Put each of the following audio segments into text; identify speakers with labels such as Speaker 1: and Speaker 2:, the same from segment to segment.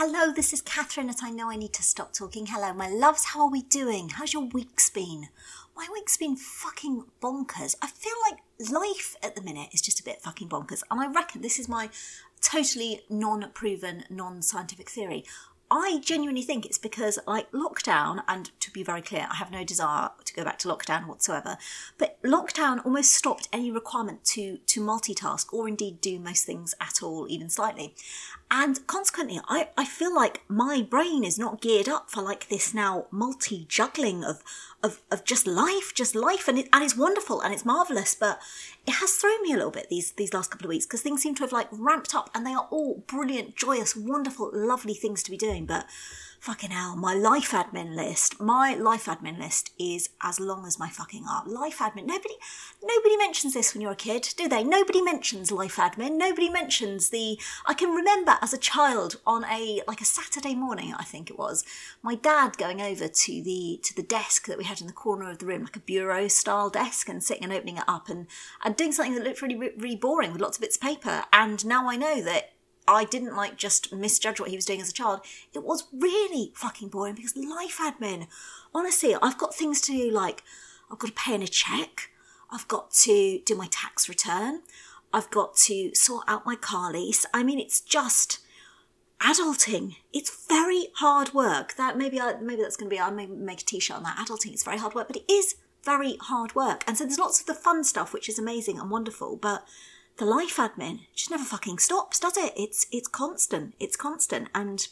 Speaker 1: Hello, this is Catherine at I Know I Need to Stop Talking. Hello, my loves, how are we doing? How's your week's been? My week's been fucking bonkers. I feel like life at the minute is just a bit fucking bonkers. And I reckon this is my totally non proven, non scientific theory. I genuinely think it's because, like, lockdown, and to be very clear, I have no desire to go back to lockdown whatsoever, but lockdown almost stopped any requirement to, to multitask or indeed do most things at all, even slightly. And consequently, I, I feel like my brain is not geared up for like this now multi juggling of, of, of just life, just life. And, it, and it's wonderful and it's marvelous, but it has thrown me a little bit these, these last couple of weeks because things seem to have like ramped up and they are all brilliant, joyous, wonderful, lovely things to be doing. But fucking hell, my life admin list, my life admin list is as long as my fucking arm. Life admin, nobody, nobody mentions this when you're a kid, do they? Nobody mentions life admin. Nobody mentions the, I can remember as a child on a, like a Saturday morning, I think it was, my dad going over to the, to the desk that we had in the corner of the room, like a bureau style desk and sitting and opening it up and, and doing something that looked really, really boring with lots of bits of paper. And now I know that I didn't like just misjudge what he was doing as a child. It was really fucking boring because life admin, honestly, I've got things to do like I've got to pay in a check, I've got to do my tax return, I've got to sort out my car lease. I mean, it's just adulting. It's very hard work. That maybe I, maybe that's going to be I may make a t-shirt on that. Adulting is very hard work, but it is very hard work. And so there's lots of the fun stuff which is amazing and wonderful, but the life admin just never fucking stops, does it? It's it's constant. It's constant. And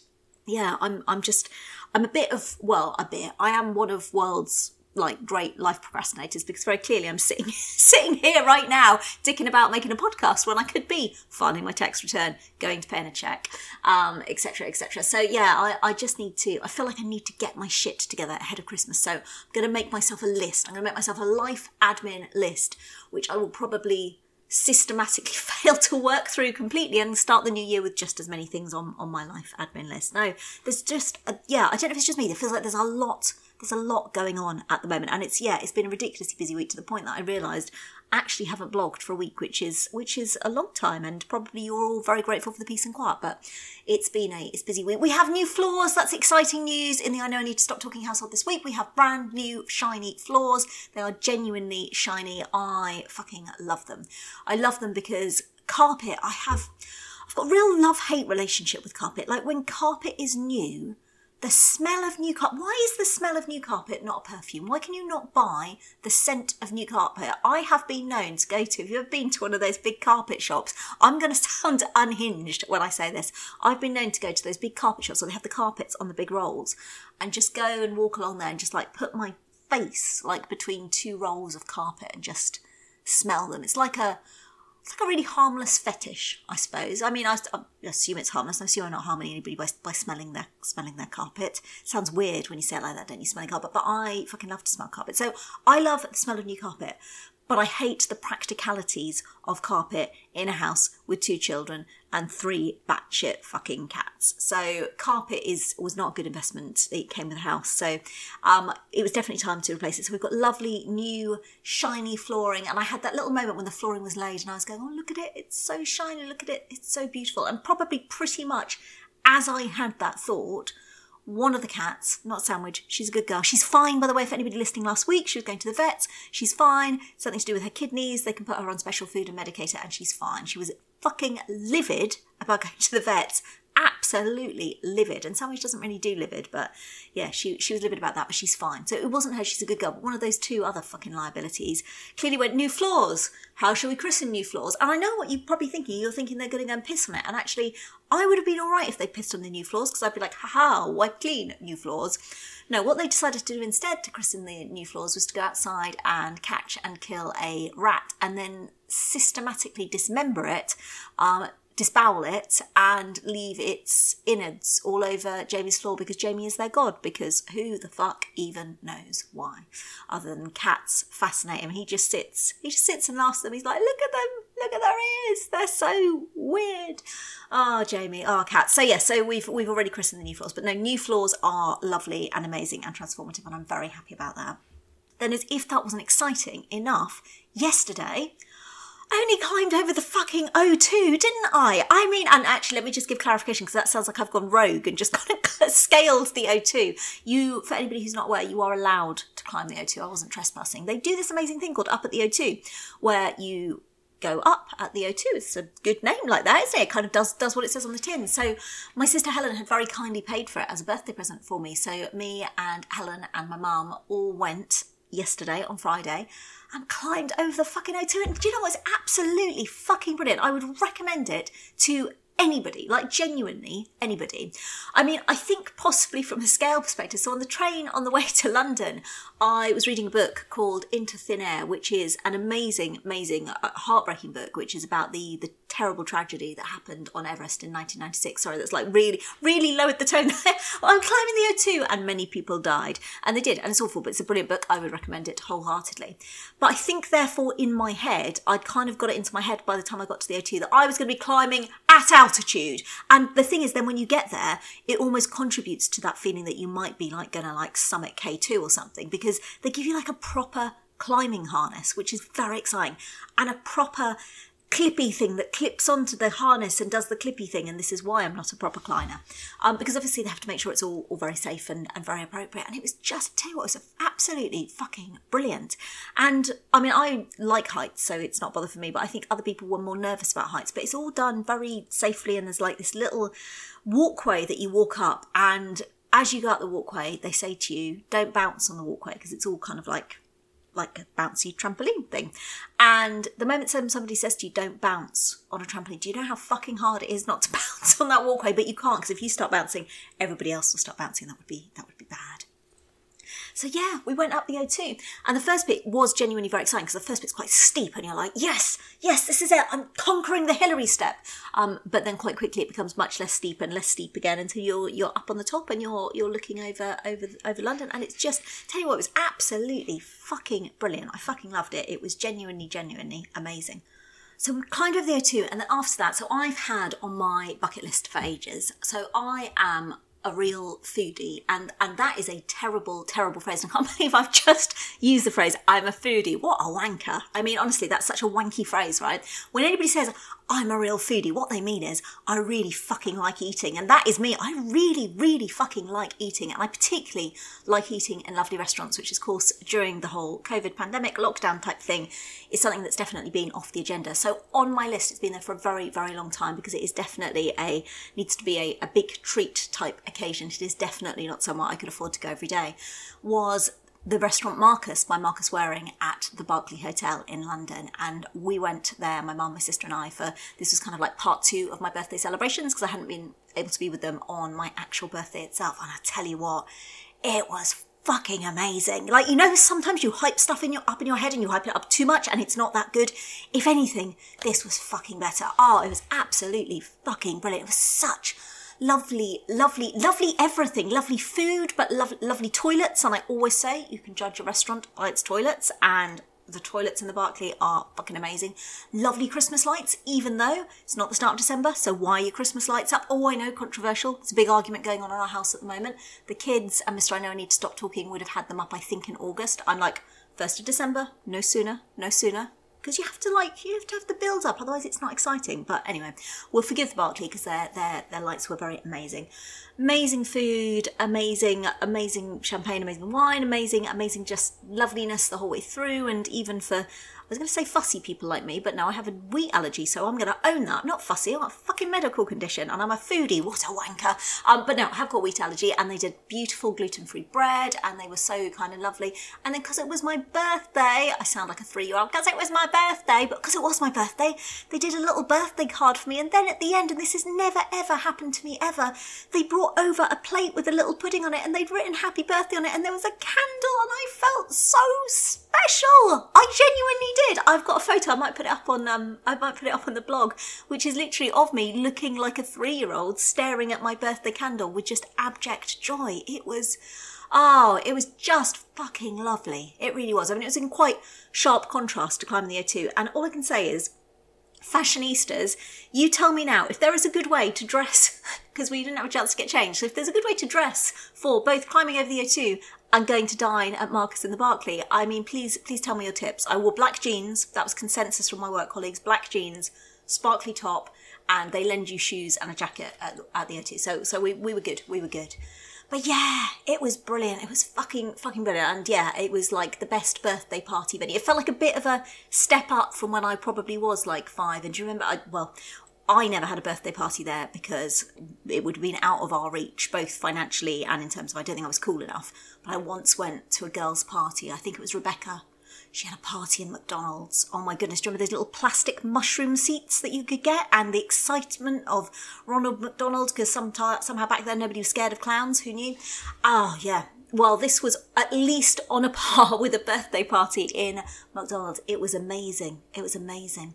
Speaker 1: yeah, I'm I'm just I'm a bit of well, a bit. I am one of world's like great life procrastinators because very clearly I'm sitting sitting here right now dicking about making a podcast when I could be filing my tax return, going to pay in a check, um, etc. etc. So yeah, I, I just need to I feel like I need to get my shit together ahead of Christmas. So I'm gonna make myself a list. I'm gonna make myself a life admin list, which I will probably systematically fail to work through completely and start the new year with just as many things on, on my life admin list. No, there's just, a, yeah, I don't know if it's just me. It feels like there's a lot, there's a lot going on at the moment. And it's, yeah, it's been a ridiculously busy week to the point that I realised actually haven't blogged for a week, which is which is a long time, and probably you're all very grateful for the peace and quiet. But it's been a it's busy week. We have new floors. That's exciting news in the I know I need to stop talking household this week. We have brand new shiny floors. They are genuinely shiny. I fucking love them. I love them because carpet. I have. I've got a real love hate relationship with carpet. Like when carpet is new, the smell of new carpet. Why is the smell of new carpet not a perfume? Why can you not buy the scent of new carpet? I have been known to go to, if you've been to one of those big carpet shops, I'm going to sound unhinged when I say this. I've been known to go to those big carpet shops where they have the carpets on the big rolls and just go and walk along there and just like put my face like between two rolls of carpet and just smell them. It's like a, it's like a really harmless fetish, I suppose. I mean, I, I assume it's harmless. I assume I'm not harming anybody by, by smelling their smelling their carpet. Sounds weird when you say it like that, don't you? Smelling carpet, but I fucking love to smell carpet. So I love the smell of new carpet but I hate the practicalities of carpet in a house with two children and three batshit fucking cats. So carpet is was not a good investment. It came with the house, so um, it was definitely time to replace it. So we've got lovely new shiny flooring, and I had that little moment when the flooring was laid, and I was going, "Oh, look at it! It's so shiny! Look at it! It's so beautiful!" And probably pretty much as I had that thought one of the cats, not Sandwich, she's a good girl. She's fine, by the way, for anybody listening last week. She was going to the vets. She's fine. Something to do with her kidneys. They can put her on special food and medicate her, and she's fine. She was fucking livid about going to the vets absolutely livid. And Sandwich doesn't really do livid, but yeah, she she was livid about that, but she's fine. So it wasn't her, she's a good girl. But one of those two other fucking liabilities clearly went new floors. How shall we christen new floors? And I know what you're probably thinking. You're thinking they're going to go and piss on it. And actually, I would have been all right if they pissed on the new floors because I'd be like, haha, wipe clean new floors. No, what they decided to do instead to christen the new floors was to go outside and catch and kill a rat and then systematically dismember it. Um, disbowel it and leave its innards all over Jamie's floor because Jamie is their god. Because who the fuck even knows why? Other than cats fascinate him. He just sits, he just sits and laughs at them. He's like, look at them, look at their ears. They're so weird. Oh, Jamie, ah, oh, cats. So yeah, so we've we've already christened the new floors, but no, new floors are lovely and amazing and transformative, and I'm very happy about that. Then, as if that wasn't exciting enough, yesterday I only climbed over the fucking O2, didn't I? I mean, and actually, let me just give clarification because that sounds like I've gone rogue and just kind of scaled the O2. You, for anybody who's not aware, you are allowed to climb the O2. I wasn't trespassing. They do this amazing thing called Up at the O2, where you go up at the O2. It's a good name like that, isn't it? It kind of does does what it says on the tin. So my sister Helen had very kindly paid for it as a birthday present for me. So me and Helen and my mum all went yesterday on Friday and climbed over the fucking O2. And do you know what's absolutely fucking brilliant? I would recommend it to anybody, like genuinely anybody. I mean, I think possibly from a scale perspective. So on the train on the way to London, I was reading a book called Into Thin Air, which is an amazing, amazing, uh, heartbreaking book, which is about the the terrible tragedy that happened on Everest in 1996. Sorry, that's like really, really lowered the tone. I'm climbing the O2, and many people died, and they did, and it's awful. But it's a brilliant book. I would recommend it wholeheartedly. But I think, therefore, in my head, I'd kind of got it into my head by the time I got to the O2 that I was going to be climbing at altitude. And the thing is, then when you get there, it almost contributes to that feeling that you might be like going to like summit K2 or something because they give you like a proper climbing harness, which is very exciting, and a proper clippy thing that clips onto the harness and does the clippy thing. And this is why I'm not a proper climber. Um, because obviously they have to make sure it's all, all very safe and, and very appropriate. And it was just, tell you what, it was absolutely fucking brilliant. And I mean, I like heights, so it's not bother for me, but I think other people were more nervous about heights. But it's all done very safely. And there's like this little walkway that you walk up. And as you go up the walkway, they say to you, don't bounce on the walkway because it's all kind of like like a bouncy trampoline thing. And the moment somebody says to you, don't bounce on a trampoline, do you know how fucking hard it is not to bounce on that walkway? But you can't because if you start bouncing, everybody else will start bouncing. That would be, that would be bad. So yeah, we went up the O2. And the first bit was genuinely very exciting because the first bit's quite steep and you're like, yes, yes, this is it. I'm conquering the Hillary step. Um, but then quite quickly it becomes much less steep and less steep again until you're, you're up on the top and you're, you're looking over, over, over London. And it's just, tell you what, it was absolutely fucking brilliant. I fucking loved it. It was genuinely, genuinely amazing. So we climbed over the O2, and then after that, so I've had on my bucket list for ages. So I am a real foodie and and that is a terrible terrible phrase. I can't believe i've just used the phrase i'm a foodie. What a wanker. I mean honestly that's such a wanky phrase right? When anybody says I'm a real foodie. What they mean is, I really fucking like eating. And that is me. I really, really fucking like eating. And I particularly like eating in lovely restaurants, which, of course, during the whole COVID pandemic lockdown type thing, is something that's definitely been off the agenda. So on my list, it's been there for a very, very long time because it is definitely a, needs to be a, a big treat type occasion. It is definitely not somewhere I could afford to go every day. Was the restaurant Marcus by Marcus Wareing at the Berkeley Hotel in London. And we went there, my mum, my sister, and I, for this was kind of like part two of my birthday celebrations because I hadn't been able to be with them on my actual birthday itself. And I tell you what, it was fucking amazing. Like, you know, sometimes you hype stuff in your, up in your head and you hype it up too much and it's not that good. If anything, this was fucking better. Oh, it was absolutely fucking brilliant. It was such lovely, lovely, lovely everything. Lovely food, but lo- lovely toilets. And I always say you can judge a restaurant by its toilets, and the toilets in the Berkeley are fucking amazing. Lovely Christmas lights, even though it's not the start of December, so why are your Christmas lights up? Oh, I know, controversial. It's a big argument going on in our house at the moment. The kids, and Mr. I know I need to stop talking, would have had them up, I think, in August. I'm like, 1st of December, no sooner, no sooner because you have to like you have to have the build up otherwise it's not exciting. But anyway we'll forgive the Berkeley because their their their lights were very amazing amazing food amazing amazing champagne amazing wine amazing amazing just loveliness the whole way through and even for I was going to say fussy people like me, but now I have a wheat allergy, so I'm going to own that. I'm not fussy, I'm a fucking medical condition, and I'm a foodie. What a wanker. Um, but no, I have got wheat allergy, and they did beautiful gluten-free bread, and they were so kind of lovely. And then because it was my birthday, I sound like a three-year-old, because it was my birthday, but because it was my birthday, they did a little birthday card for me, and then at the end, and this has never ever happened to me ever, they brought over a plate with a little pudding on it, and they'd written happy birthday on it, and there was a candle, and I felt so special. I genuinely did. I've got a photo. I might put it up on um I might put it up on the blog, which is literally of me looking like a three-year-old staring at my birthday candle with just abject joy. It was Oh, it was just fucking lovely. It really was. I mean, it was in quite sharp contrast to climbing the O2. And all I can say is, fashionistas, you tell me now if there is a good way to dress, because we didn't have a chance to get changed. So if there's a good way to dress for both climbing over the O2 I'm going to dine at Marcus in the Berkeley. I mean, please, please tell me your tips. I wore black jeans. That was consensus from my work colleagues. Black jeans, sparkly top, and they lend you shoes and a jacket at, at the O2. So, so we, we were good. We were good. But yeah, it was brilliant. It was fucking, fucking brilliant. And yeah, it was like the best birthday party venue. It felt like a bit of a step up from when I probably was like five. And do you remember, I, well, I never had a birthday party there because it would have been out of our reach, both financially and in terms of I don't think I was cool enough. But I once went to a girl's party. I think it was Rebecca. She had a party in McDonald's. Oh my goodness, do you remember those little plastic mushroom seats that you could get? And the excitement of Ronald McDonald, because somehow back then nobody was scared of clowns, who knew? Oh, yeah. Well, this was at least on a par with a birthday party in McDonald's. It was amazing. It was amazing.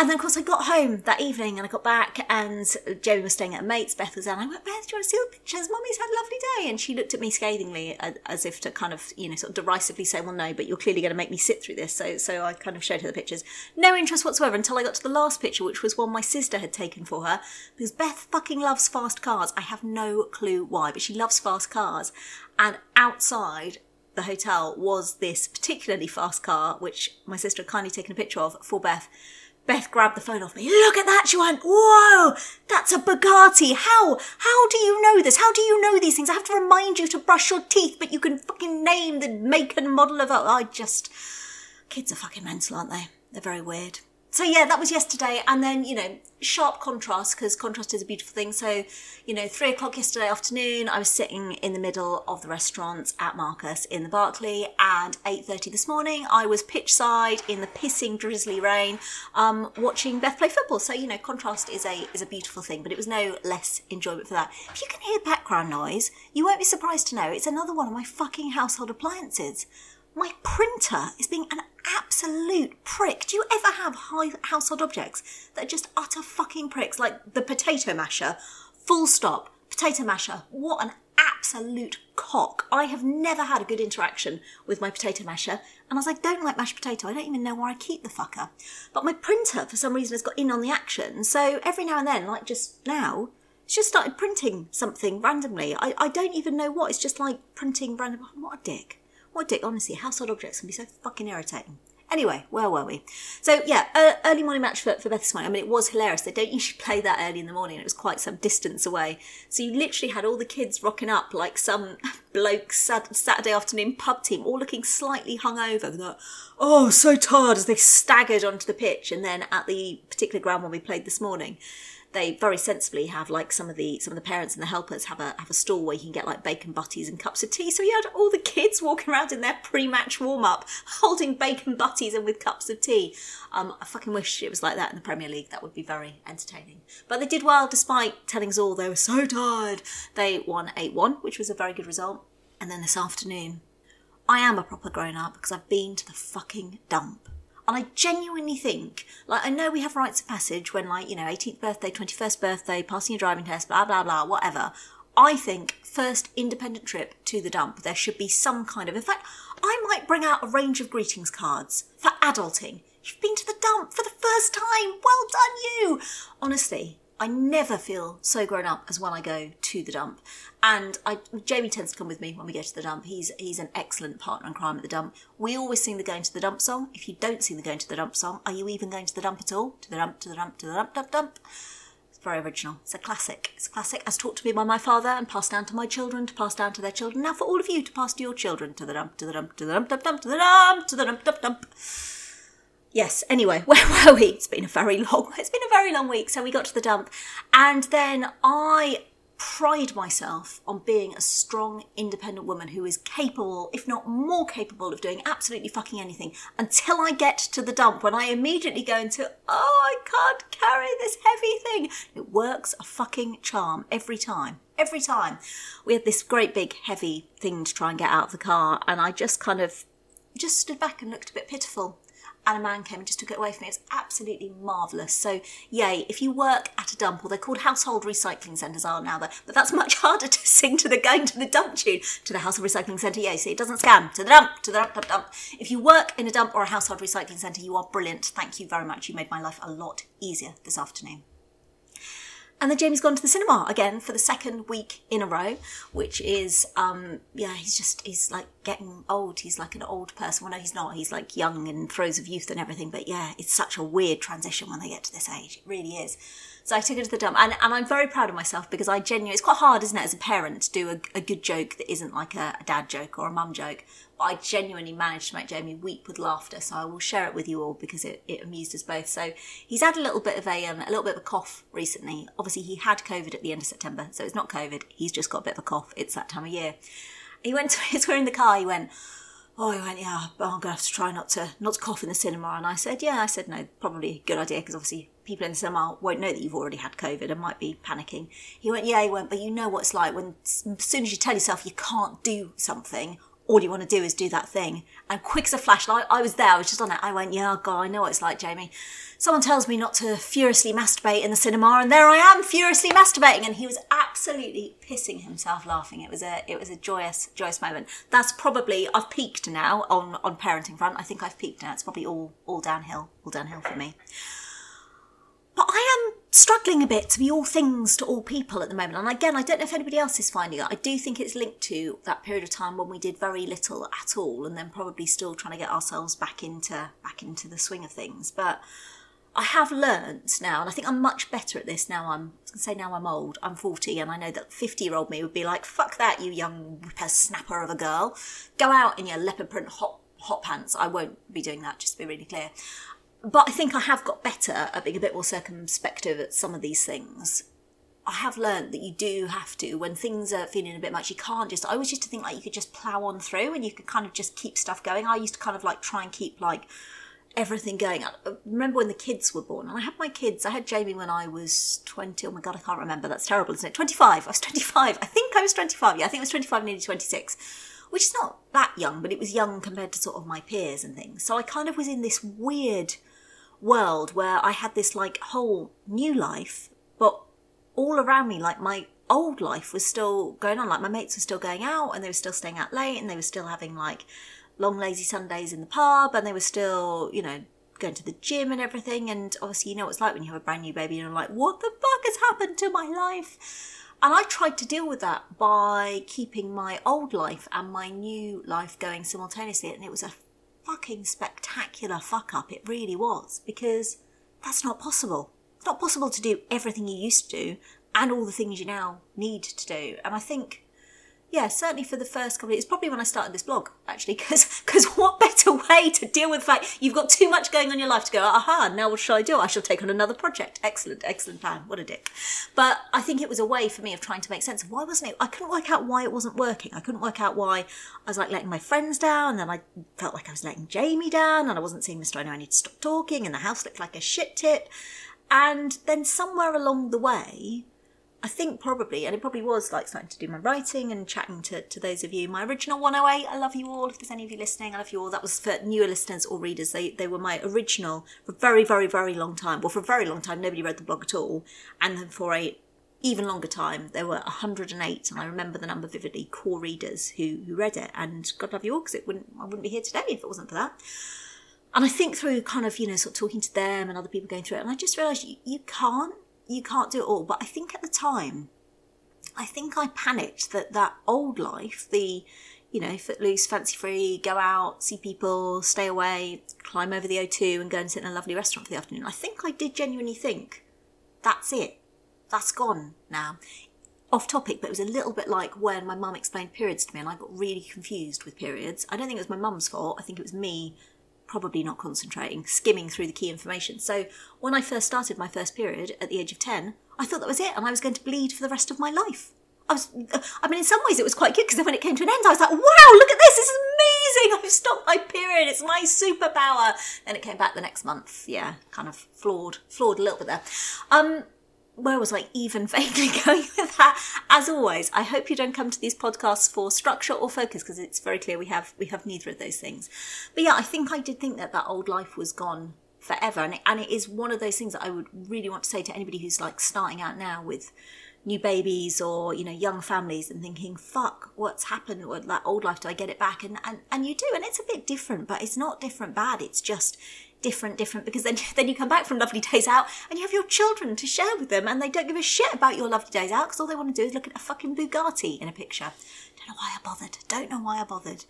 Speaker 1: And then, of course, I got home that evening and I got back, and Joey was staying at a mate's. Beth was there, and I went, Beth, do you want to see the pictures? Mummy's had a lovely day. And she looked at me scathingly, as if to kind of, you know, sort of derisively say, Well, no, but you're clearly going to make me sit through this. So, so I kind of showed her the pictures. No interest whatsoever until I got to the last picture, which was one my sister had taken for her, because Beth fucking loves fast cars. I have no clue why, but she loves fast cars. And outside, the hotel was this particularly fast car, which my sister had kindly taken a picture of for Beth Beth grabbed the phone off me. Look at that! She went, whoa! That's a Bugatti! How? How do you know this? How do you know these things? I have to remind you to brush your teeth, but you can fucking name the make and model of it. I just... Kids are fucking mental, aren't they? They're very weird so yeah, that was yesterday, and then you know, sharp contrast because contrast is a beautiful thing. So, you know, three o'clock yesterday afternoon, I was sitting in the middle of the restaurant at Marcus in the Berkeley, and eight thirty this morning, I was pitch side in the pissing drizzly rain, um, watching Beth play football. So you know, contrast is a is a beautiful thing, but it was no less enjoyment for that. If you can hear background noise, you won't be surprised to know it's another one of my fucking household appliances. My printer is being an absolute prick. Do you ever have high household objects that are just utter fucking pricks? Like the potato masher, full stop, potato masher. What an absolute cock. I have never had a good interaction with my potato masher, and as I don't like mashed potato. I don't even know where I keep the fucker. But my printer, for some reason, has got in on the action. So every now and then, like just now, it's just started printing something randomly. I, I don't even know what. It's just like printing random. Oh, what a dick. Dick, honestly, household objects can be so fucking irritating. Anyway, where were we? So yeah, uh, early morning match for, for Beth morning. I mean, it was hilarious. They don't usually play that early in the morning. It was quite some distance away. So you literally had all the kids rocking up like some bloke Saturday afternoon pub team, all looking slightly hungover. They're like, oh, so tired as they staggered onto the pitch. And then at the particular ground one we played this morning, they very sensibly have like some of the some of the parents and the helpers have a have a stall where you can get like bacon butties and cups of tea. So you had all the kids walking around in their pre-match warm up, holding bacon butties and with cups of tea. Um, I fucking wish it was like that in the Premier League. That would be very entertaining. But they did well despite telling us all they were so tired. They won eight one, which was a very good result. And then this afternoon, I am a proper grown up because I've been to the fucking dump. And I genuinely think, like, I know we have rites of passage when, like, you know, 18th birthday, 21st birthday, passing your driving test, blah, blah, blah, whatever. I think first independent trip to the dump, there should be some kind of, in fact, I might bring out a range of greetings cards for adulting. You've been to the dump for the first time. Well done, you. Honestly, I never feel so grown up as when I go to the dump. And I, Jamie tends to come with me when we go to the dump. He's he's an excellent partner in crime at the dump. We always sing the going to the dump song. If you don't sing the going to the dump song, are you even going to the dump at all? To the dump, to the dump, to the dump, dump, dump. It's very original. It's a classic. It's a classic as taught to me by my father and passed down to my children, to pass down to their children. Now for all of you to pass to your children. To the dump, to the dump, to the dump, dump, dump, to the dump, to the dump, dump, dump yes, anyway, where were we? It's been a very long, it's been a very long week. So we got to the dump and then I pride myself on being a strong, independent woman who is capable, if not more capable, of doing absolutely fucking anything until I get to the dump when I immediately go into, oh, I can't carry this heavy thing. It works a fucking charm every time. Every time. We had this great big heavy thing to try and get out of the car, and I just kind of just stood back and looked a bit pitiful and a man came and just took it away from me. It's absolutely marvellous. So, yay, if you work at a dump, or they're called household recycling centres are now, but that's much harder to sing to the going to the dump tune, to the household recycling centre, yay, see, it doesn't scam, to the dump, to the dump, dump, dump. If you work in a dump or a household recycling centre, you are brilliant. Thank you very much. You made my life a lot easier this afternoon. And then Jamie's gone to the cinema again for the second week in a row, which is, um, yeah, he's just, he's like getting old. He's like an old person. Well, no, he's not. He's like young and throes of youth and everything. But yeah, it's such a weird transition when they get to this age. It really is. So I took her to the dump. And, and I'm very proud of myself because I genuinely, it's quite hard, isn't it, as a parent to do a, a good joke that isn't like a, a dad joke or a mum joke. But I genuinely managed to make Jamie weep with laughter. So I will share it with you all because it, it amused us both. So he's had a little bit of a, um, a little bit of a cough recently. Obviously he had COVID at the end of September. So it's not COVID. He's just got a bit of a cough. It's that time of year. He went to, he's in the car. He went, oh, he went, yeah, I'm gonna have to try not to not to cough in the cinema. And I said, yeah, I said no, probably a good idea because obviously people in the cinema won't know that you've already had COVID and might be panicking. He went, yeah, he went, but you know what it's like when as soon as you tell yourself you can't do something, all you want to do is do that thing. And quick as a flash, I, I was there, I was just on it. I went, yeah, God, I know what it's like, Jamie. Someone tells me not to furiously masturbate in the cinema, and there I am furiously masturbating. And he was absolutely pissing himself laughing. It was a, it was a joyous, joyous moment. That's probably I've peaked now on on parenting front. I think I've peaked now. It's probably all all downhill, all downhill for me. But I am struggling a bit to be all things to all people at the moment. And again, I don't know if anybody else is finding it. I do think it's linked to that period of time when we did very little at all, and then probably still trying to get ourselves back into back into the swing of things. But I have learnt now, and I think I'm much better at this now. I'm I say now I'm old. I'm 40, and I know that 50 year old me would be like, "Fuck that, you young snapper of a girl. Go out in your leopard print hot hot pants." I won't be doing that. Just to be really clear but I think I have got better at being a bit more circumspective at some of these things. I have learned that you do have to, when things are feeling a bit much, you can't just. I always used to think like you could just plow on through and you could kind of just keep stuff going. I used to kind of like try and keep like everything going. I uh, remember when the kids were born, and I had my kids. I had Jamie when I was 20. Oh my God, I can't remember. That's terrible, isn't it? 25. I was 25. I think I was 25. Yeah, I think I was 25, nearly 26, which is not that young, but it was young compared to sort of my peers and things. So I kind of was in this weird world where I had this like whole new life, but all around me, like my old life was still going on. Like my mates were still going out and they were still staying out late and they were still having like long lazy Sundays in the pub and they were still, you know, going to the gym and everything. And obviously, you know what it's like when you have a brand new baby and you're like, what the fuck has happened to my life? And I tried to deal with that by keeping my old life and my new life going simultaneously. And it was a fucking spectacular fuck up. It really was. Because that's not possible. It's not possible to do everything you used to do and all the things you now need to do. And I think yeah, certainly for the first couple years, probably when I started this blog, actually, because because what better way to deal with the fact you've got too much going on in your life to go, aha, now what shall I do? I shall take on another project. Excellent, excellent plan. What a dick. But I think it was a way for me of trying to make sense of why wasn't it, I couldn't work out why it wasn't working. I couldn't work out why I was like letting my friends down, and then I felt like I was letting Jamie down, and I wasn't seeing Mr. I know I need to stop talking, and the house looked like a shit tip. And then somewhere along the way, I think probably, and it probably was like starting to do my writing and chatting to, to those of you. My original 108, I love you all. If there's any of you listening, I love you all. That was for newer listeners or readers. They, they were my original for a very, very, very long time. Well, for a very long time, nobody read the blog at all. And then for a even longer time, there were 108, and I remember the number vividly, core readers who, who read it. And God love you all, because it wouldn't, I wouldn't be here today if it wasn't for that. And I think through kind of, you know, sort of talking to them and other people going through it, and I just realised you, you can't you can't do it all. But I think at the time, I think I panicked that that old life, the you know, footloose, fancy free, go out, see people, stay away, climb over the O2 and go and sit in a lovely restaurant for the afternoon. I think I did genuinely think that's it. That's gone now. Off topic, but it was a little bit like when my mum explained periods to me and I got really confused with periods. I don't think it was my mum's fault. I think it was me probably not concentrating, skimming through the key information. So when I first started my first period at the age of 10, I thought that was it and I was going to bleed for the rest of my life. I was, I mean, in some ways it was quite good because when it came to an end, I was like, wow, look at this, this is amazing. I've stopped my period. It's my superpower. Then it came back the next month. Yeah, kind of flawed, flawed a little bit there. Um, where was I even vaguely going with that? As always, I hope you don't come to these podcasts for structure or focus because it's very clear we have we have neither of those things. But yeah, I think I did think that that old life was gone forever, and it, and it is one of those things that I would really want to say to anybody who's like starting out now with new babies or you know young families and thinking fuck what's happened with that old life do i get it back and, and and you do and it's a bit different but it's not different bad it's just different, different, because then then you come back from lovely days out and you have your children to share with them, and they don't give a shit about your lovely days out because all they want to do is look at a fucking Bugatti in a picture. Don't know why I bothered. Don't know why I bothered.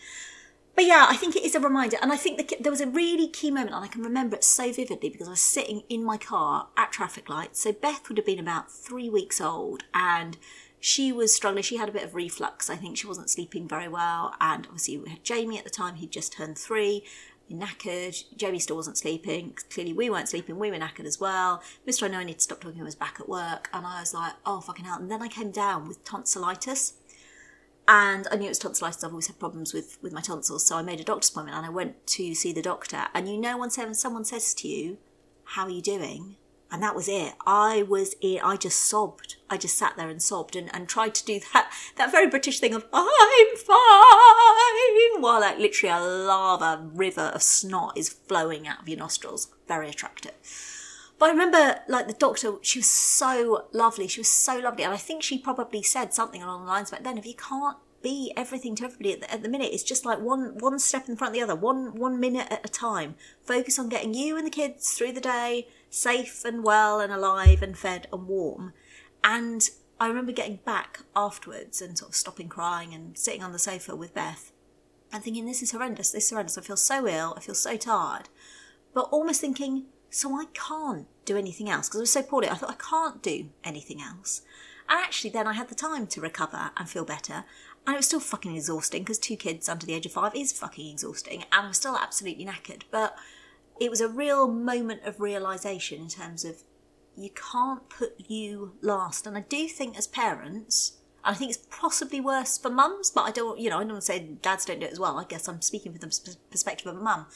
Speaker 1: But yeah, I think it is a reminder, and I think the, there was a really key moment, and I can remember it so vividly because I was sitting in my car at traffic lights. So Beth would have been about three weeks old, and she was struggling. She had a bit of reflux. I think she wasn't sleeping very well, and obviously we had Jamie at the time. He'd just turned three, knackered. Jamie still wasn't sleeping. Clearly, we weren't sleeping. We were knackered as well. Mr. I know I need to stop talking. I was back at work, and I was like, "Oh fucking hell!" And then I came down with tonsillitis, and I knew it was tonsillitis. I've always had problems with with my tonsils, so I made a doctor's appointment and I went to see the doctor. And you know, when someone says to you, "How are you doing?" And that was it. I was in, I just sobbed. I just sat there and sobbed and, and tried to do that, that very British thing of, I'm fine, while like literally a lava river of snot is flowing out of your nostrils. Very attractive. But I remember, like, the doctor, she was so lovely. She was so lovely. And I think she probably said something along the lines about then, if you can't be everything to everybody at the, at the, minute. It's just like one one step in front of the other, one one minute at a time. Focus on getting you and the kids through the day, safe and well and alive and fed and warm. And I remember getting back afterwards and sort of stopping crying and sitting on the sofa with Beth and thinking, this is horrendous, this is horrendous. I feel so ill, I feel so tired. But almost thinking, so I can't do anything else because I was so poorly. I thought, I can't do anything else. And actually, then I had the time to recover and feel better. And it was still fucking exhausting because two kids under the age of five is fucking exhausting. And I was still absolutely knackered. But it was a real moment of realization in terms of you can't put you last. And I do think as parents, and I think it's possibly worse for mums, but I don't, you know, I don't say dads don't do it as well. I guess I'm speaking from the perspective of a mum.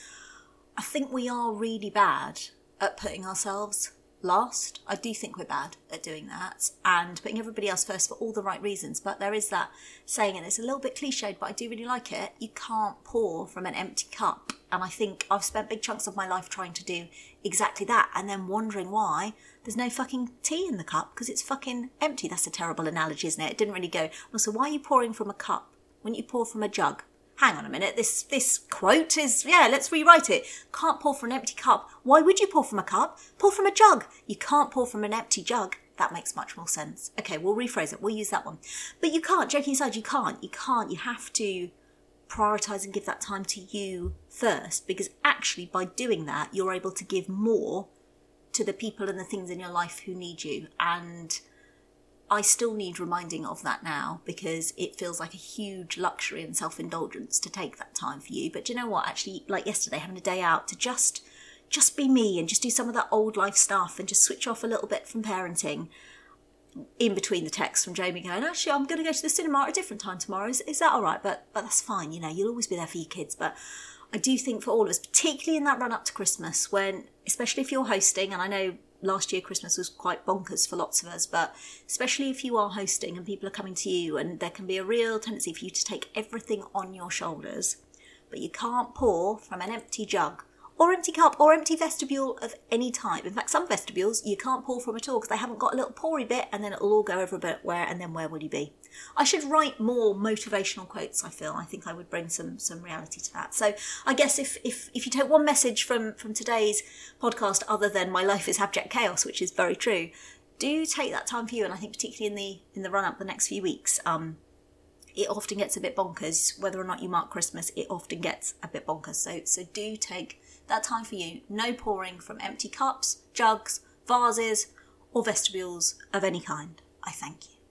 Speaker 1: I think we are really bad at putting ourselves last. I do think we're bad at doing that and putting everybody else first for all the right reasons. But there is that saying, and it's a little bit cliched, but I do really like it. You can't pour from an empty cup. And I think I've spent big chunks of my life trying to do exactly that and then wondering why there's no fucking tea in the cup because it's fucking empty. That's a terrible analogy, isn't it? It didn't really go, well, so why are you pouring from a cup? When you pour from a jug? Hang on a minute, this, this quote is, yeah, let's rewrite it. Can't pour from an empty cup. Why would you pour from a cup? Pour from a jug. You can't pour from an empty jug. That makes much more sense. Okay, we'll rephrase it. We'll use that one. But you can't, joking aside, you can't. You can't. You have to prioritize and give that time to you first because actually by doing that, you're able to give more to the people and the things in your life who need you. And I still need reminding of that now because it feels like a huge luxury and self indulgence to take that time for you. But you know what? Actually, like yesterday, having a day out to just just be me and just do some of that old life stuff and just switch off a little bit from parenting. In between the texts from Jamie going, actually, I'm going to go to the cinema at a different time tomorrow. Is, is that all right? But but that's fine. You know, you'll always be there for your kids. But I do think for all of us, particularly in that run up to Christmas, when especially if you're hosting, and I know last year Christmas was quite bonkers for lots of us, but especially if you are hosting and people are coming to you, and there can be a real tendency for you to take everything on your shoulders, but you can't pour from an empty jug or empty cup or empty vestibule of any type. In fact, some vestibules you can't pour from at all because they haven't got a little poury bit and then it'll all go over a bit where and then where will you be? I should write more motivational quotes, I feel. I think I would bring some some reality to that. So I guess if if, if you take one message from, from today's podcast other than my life is abject chaos, which is very true, do take that time for you and I think particularly in the in the run up the next few weeks, um, it often gets a bit bonkers. Whether or not you mark Christmas, it often gets a bit bonkers. So so do take that time for you. No pouring from empty cups, jugs, vases, or vestibules of any kind. I thank you.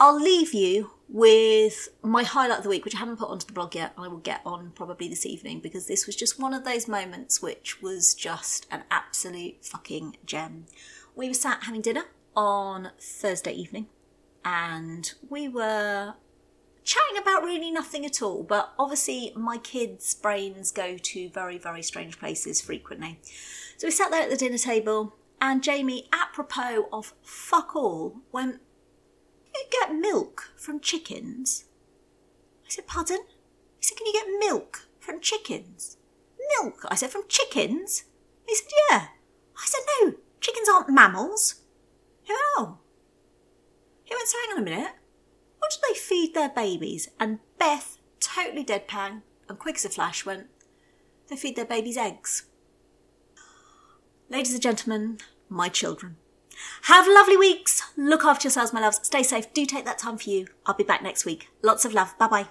Speaker 1: I'll leave you with my highlight of the week, which I haven't put onto the blog yet. I will get on probably this evening because this was just one of those moments which was just an absolute fucking gem. We were sat having dinner on Thursday evening and we were chatting about really nothing at all, but obviously my kids' brains go to very, very strange places frequently. So we sat there at the dinner table, and Jamie, apropos of fuck all, went, You get milk from chickens? I said, Pardon? He said, Can you get milk from chickens? Milk? I said, From chickens? He said, Yeah. I said, No, chickens aren't mammals. He went, Oh. He went, So hang on a minute. What do they feed their babies? And Beth, totally deadpan and quick as a flash, went, They feed their babies eggs. Ladies and gentlemen, my children. Have lovely weeks. Look after yourselves, my loves. Stay safe. Do take that time for you. I'll be back next week. Lots of love. Bye bye.